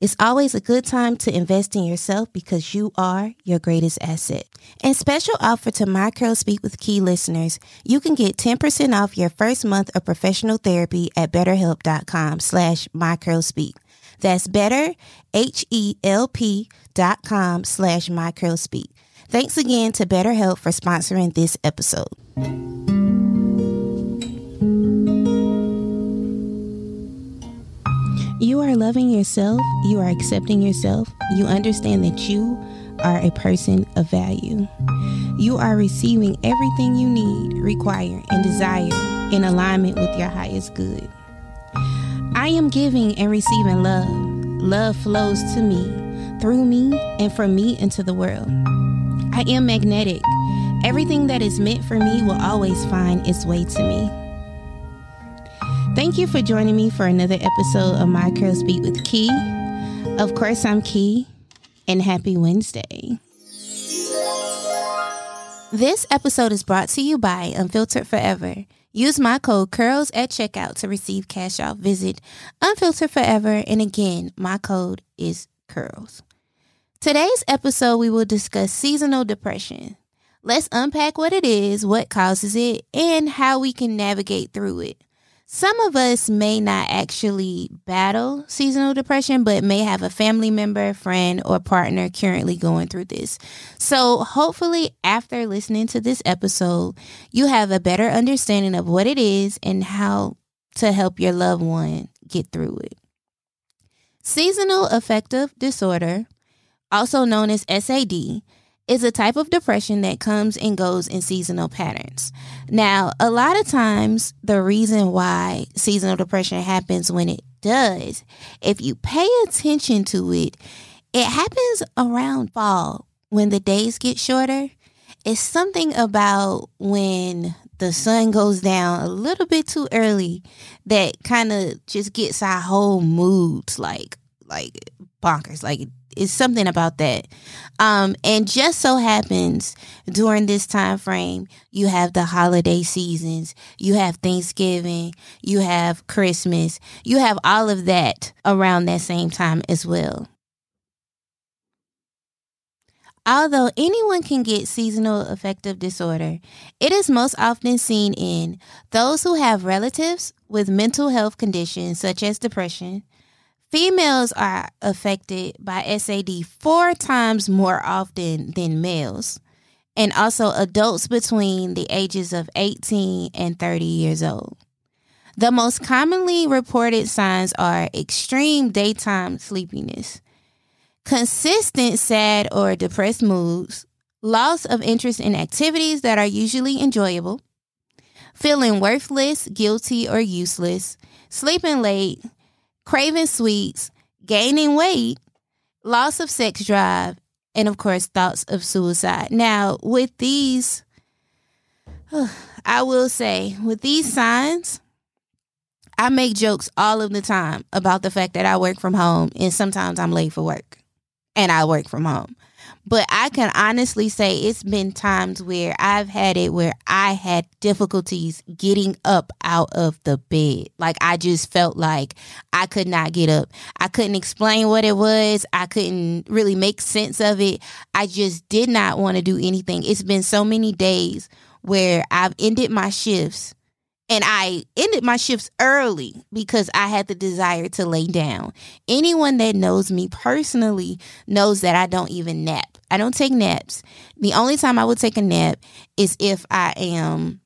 it's always a good time to invest in yourself because you are your greatest asset. And special offer to My Curl Speak with Key listeners, you can get 10% off your first month of professional therapy at betterhelp.com slash mycurlspeak. That's better, H-E-L-P dot com slash mycurlspeak. Thanks again to BetterHelp for sponsoring this episode. You are loving yourself, you are accepting yourself, you understand that you are a person of value. You are receiving everything you need, require, and desire in alignment with your highest good. I am giving and receiving love. Love flows to me, through me, and from me into the world. I am magnetic. Everything that is meant for me will always find its way to me. Thank you for joining me for another episode of My Curls Speak with Key. Of course, I'm Key, and happy Wednesday. This episode is brought to you by Unfiltered Forever. Use my code CURLS at checkout to receive cash off. Visit Unfiltered Forever, and again, my code is CURLS. Today's episode, we will discuss seasonal depression. Let's unpack what it is, what causes it, and how we can navigate through it. Some of us may not actually battle seasonal depression, but may have a family member, friend, or partner currently going through this. So, hopefully, after listening to this episode, you have a better understanding of what it is and how to help your loved one get through it. Seasonal affective disorder, also known as SAD, is a type of depression that comes and goes in seasonal patterns. Now, a lot of times, the reason why seasonal depression happens when it does, if you pay attention to it, it happens around fall when the days get shorter. It's something about when the sun goes down a little bit too early that kind of just gets our whole moods like like bonkers like it's something about that. Um, and just so happens during this time frame, you have the holiday seasons, you have Thanksgiving, you have Christmas, you have all of that around that same time as well. Although anyone can get seasonal affective disorder, it is most often seen in those who have relatives with mental health conditions such as depression, Females are affected by SAD four times more often than males, and also adults between the ages of 18 and 30 years old. The most commonly reported signs are extreme daytime sleepiness, consistent sad or depressed moods, loss of interest in activities that are usually enjoyable, feeling worthless, guilty, or useless, sleeping late, craving sweets, gaining weight, loss of sex drive, and of course, thoughts of suicide. Now, with these, I will say, with these signs, I make jokes all of the time about the fact that I work from home and sometimes I'm late for work and I work from home. But I can honestly say it's been times where I've had it where I had difficulties getting up out of the bed. Like I just felt like I could not get up. I couldn't explain what it was. I couldn't really make sense of it. I just did not want to do anything. It's been so many days where I've ended my shifts and I ended my shifts early because I had the desire to lay down. Anyone that knows me personally knows that I don't even nap. I don't take naps. The only time I would take a nap is if I am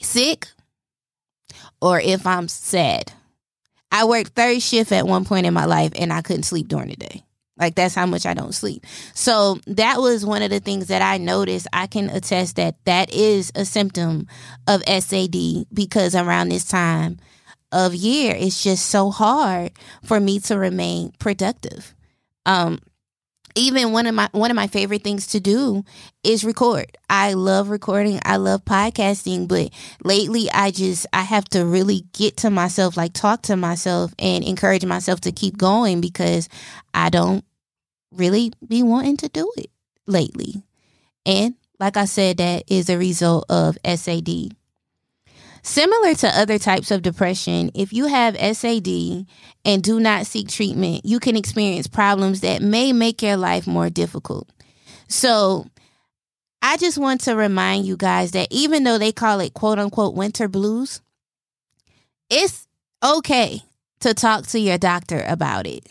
sick or if I'm sad. I worked third shift at one point in my life and I couldn't sleep during the day. Like that's how much I don't sleep. So that was one of the things that I noticed. I can attest that that is a symptom of SAD because around this time of year, it's just so hard for me to remain productive. Um, even one of my one of my favorite things to do is record. I love recording. I love podcasting, but lately I just I have to really get to myself, like talk to myself and encourage myself to keep going because I don't really be wanting to do it lately. And like I said, that is a result of SAD. Similar to other types of depression, if you have SAD and do not seek treatment, you can experience problems that may make your life more difficult. So, I just want to remind you guys that even though they call it quote unquote winter blues, it's okay to talk to your doctor about it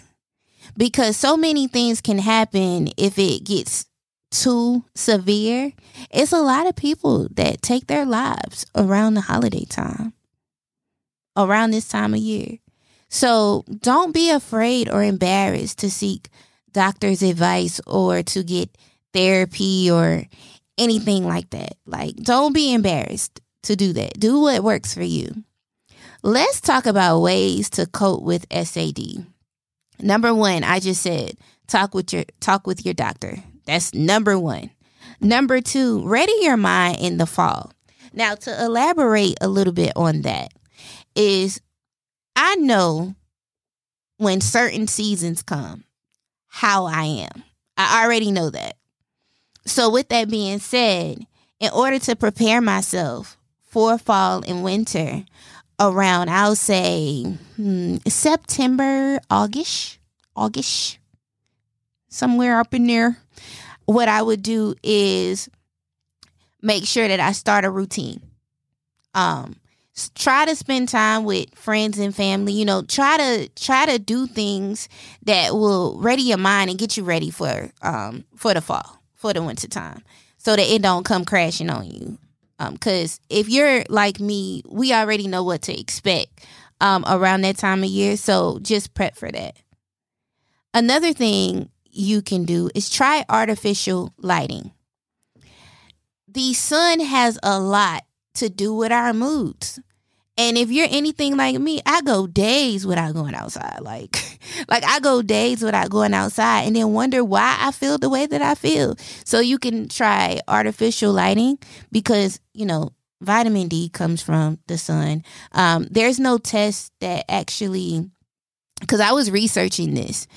because so many things can happen if it gets too severe, it's a lot of people that take their lives around the holiday time, around this time of year. So don't be afraid or embarrassed to seek doctor's advice or to get therapy or anything like that. Like, don't be embarrassed to do that. Do what works for you. Let's talk about ways to cope with SAD. Number one, I just said talk with your talk with your doctor. That's number one. Number two, ready your mind in the fall. Now, to elaborate a little bit on that, is I know when certain seasons come how I am. I already know that. So, with that being said, in order to prepare myself for fall and winter around, I'll say hmm, September, August, August, somewhere up in there, what I would do is make sure that I start a routine. Um, try to spend time with friends and family. You know, try to try to do things that will ready your mind and get you ready for um for the fall, for the winter time, so that it don't come crashing on you. Um, because if you're like me, we already know what to expect um around that time of year. So just prep for that. Another thing you can do is try artificial lighting. The sun has a lot to do with our moods. And if you're anything like me, I go days without going outside. Like like I go days without going outside and then wonder why I feel the way that I feel. So you can try artificial lighting because, you know, vitamin D comes from the sun. Um, there's no test that actually because I was researching this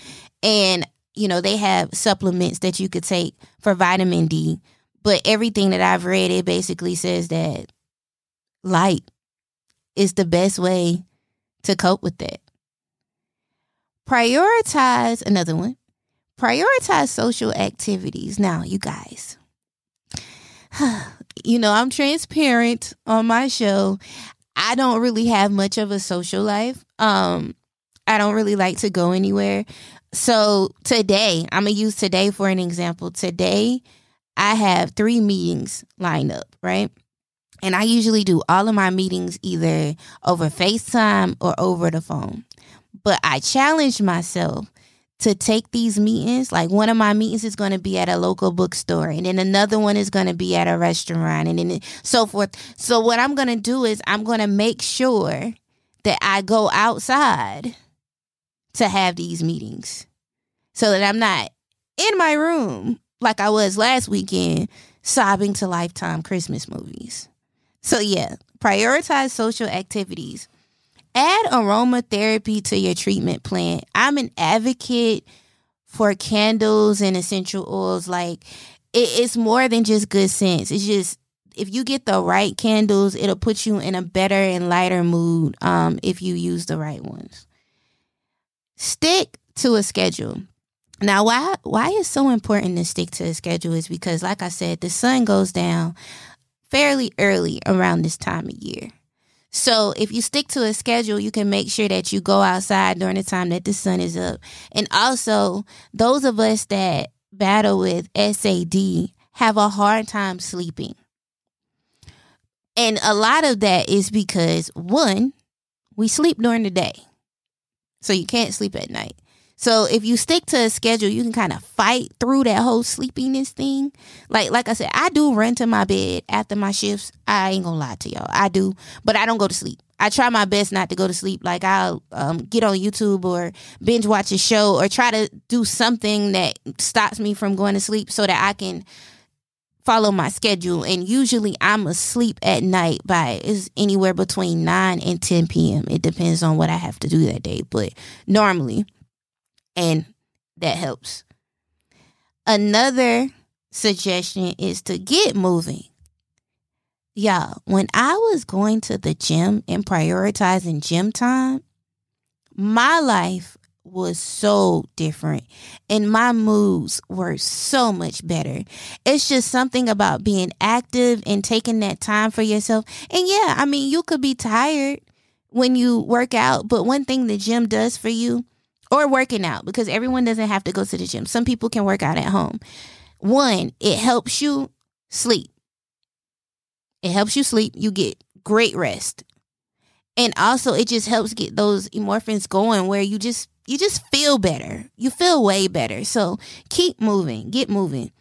and you know, they have supplements that you could take for vitamin D, but everything that I've read, it basically says that light is the best way to cope with that. Prioritize another one. Prioritize social activities. Now, you guys, you know, I'm transparent on my show. I don't really have much of a social life. Um, I don't really like to go anywhere. So today, I'm going to use today for an example. Today, I have three meetings lined up, right? And I usually do all of my meetings either over FaceTime or over the phone. But I challenged myself to take these meetings. Like one of my meetings is going to be at a local bookstore, and then another one is going to be at a restaurant, and then so forth. So, what I'm going to do is I'm going to make sure that I go outside to have these meetings so that I'm not in my room like I was last weekend sobbing to lifetime Christmas movies. So, yeah, prioritize social activities. Add aromatherapy to your treatment plan. I'm an advocate for candles and essential oils. Like, it, it's more than just good sense. It's just if you get the right candles, it'll put you in a better and lighter mood um, if you use the right ones. Stick to a schedule. Now, why why it's so important to stick to a schedule is because, like I said, the sun goes down fairly early around this time of year. So if you stick to a schedule, you can make sure that you go outside during the time that the sun is up. And also, those of us that battle with SAD have a hard time sleeping. And a lot of that is because one, we sleep during the day. So you can't sleep at night. So if you stick to a schedule, you can kind of fight through that whole sleepiness thing. Like like I said, I do run to my bed after my shifts. I ain't gonna lie to y'all. I do, but I don't go to sleep. I try my best not to go to sleep. Like I'll um, get on YouTube or binge watch a show or try to do something that stops me from going to sleep so that I can follow my schedule. And usually I'm asleep at night by is anywhere between 9 and 10 p.m. It depends on what I have to do that day. But normally, and that helps. Another suggestion is to get moving. Y'all, when I was going to the gym and prioritizing gym time, my life was so different and my moods were so much better. It's just something about being active and taking that time for yourself. And yeah, I mean, you could be tired when you work out, but one thing the gym does for you or working out because everyone doesn't have to go to the gym. Some people can work out at home. One, it helps you sleep. It helps you sleep. You get great rest. And also it just helps get those endorphins going where you just you just feel better. You feel way better. So keep moving, get moving.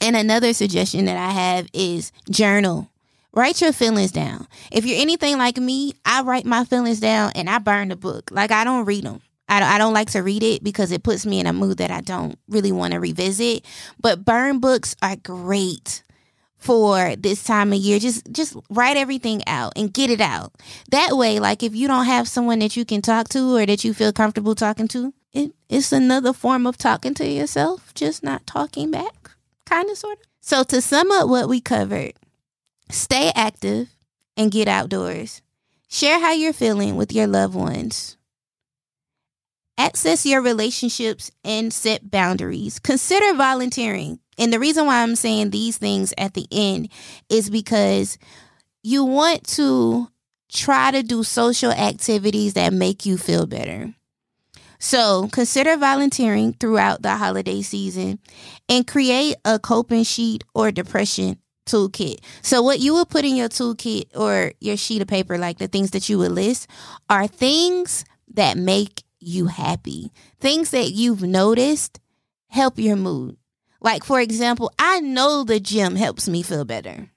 And another suggestion that I have is journal. Write your feelings down. If you're anything like me, I write my feelings down and I burn the book. Like I don't read them. I, I don't like to read it because it puts me in a mood that I don't really want to revisit. But burn books are great for this time of year. Just just write everything out and get it out. That way, like if you don't have someone that you can talk to or that you feel comfortable talking to, it, it's another form of talking to yourself, just not talking back, kind of sort of. So to sum up what we covered, stay active and get outdoors. Share how you're feeling with your loved ones. Access your relationships and set boundaries. Consider volunteering. And the reason why I'm saying these things at the end is because you want to try to do social activities that make you feel better. So consider volunteering throughout the holiday season and create a coping sheet or depression toolkit. So what you would put in your toolkit or your sheet of paper, like the things that you would list, are things that make you happy. Things that you've noticed help your mood. Like, for example, I know the gym helps me feel better.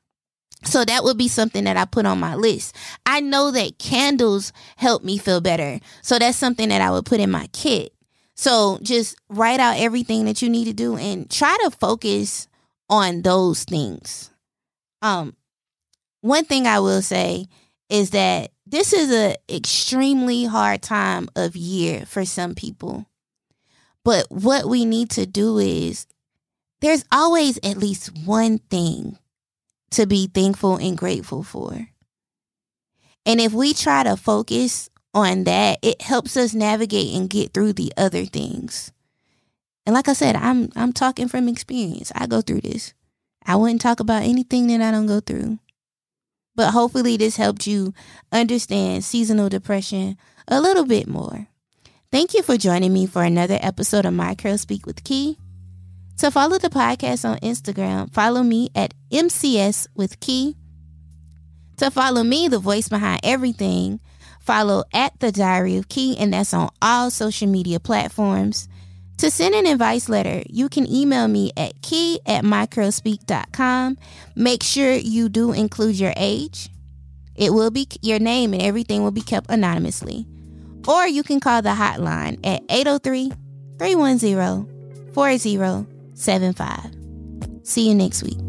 So that would be something that I put on my list. I know that candles help me feel better. So that's something that I would put in my kit. So just write out everything that you need to do and try to focus on those things. Um one thing I will say is that this is a extremely hard time of year for some people. But what we need to do is there's always at least one thing to be thankful and grateful for. And if we try to focus on that, it helps us navigate and get through the other things. And like I said, I'm I'm talking from experience. I go through this. I wouldn't talk about anything that I don't go through. But hopefully, this helped you understand seasonal depression a little bit more. Thank you for joining me for another episode of My Curl Speak with Key. To follow the podcast on Instagram, follow me at MCS with Key. To follow me, the voice behind everything, follow at the Diary of Key, and that's on all social media platforms. To send an advice letter, you can email me at key at mycurlspeak.com. Make sure you do include your age. It will be your name and everything will be kept anonymously. Or you can call the hotline at 803 310 4075. See you next week.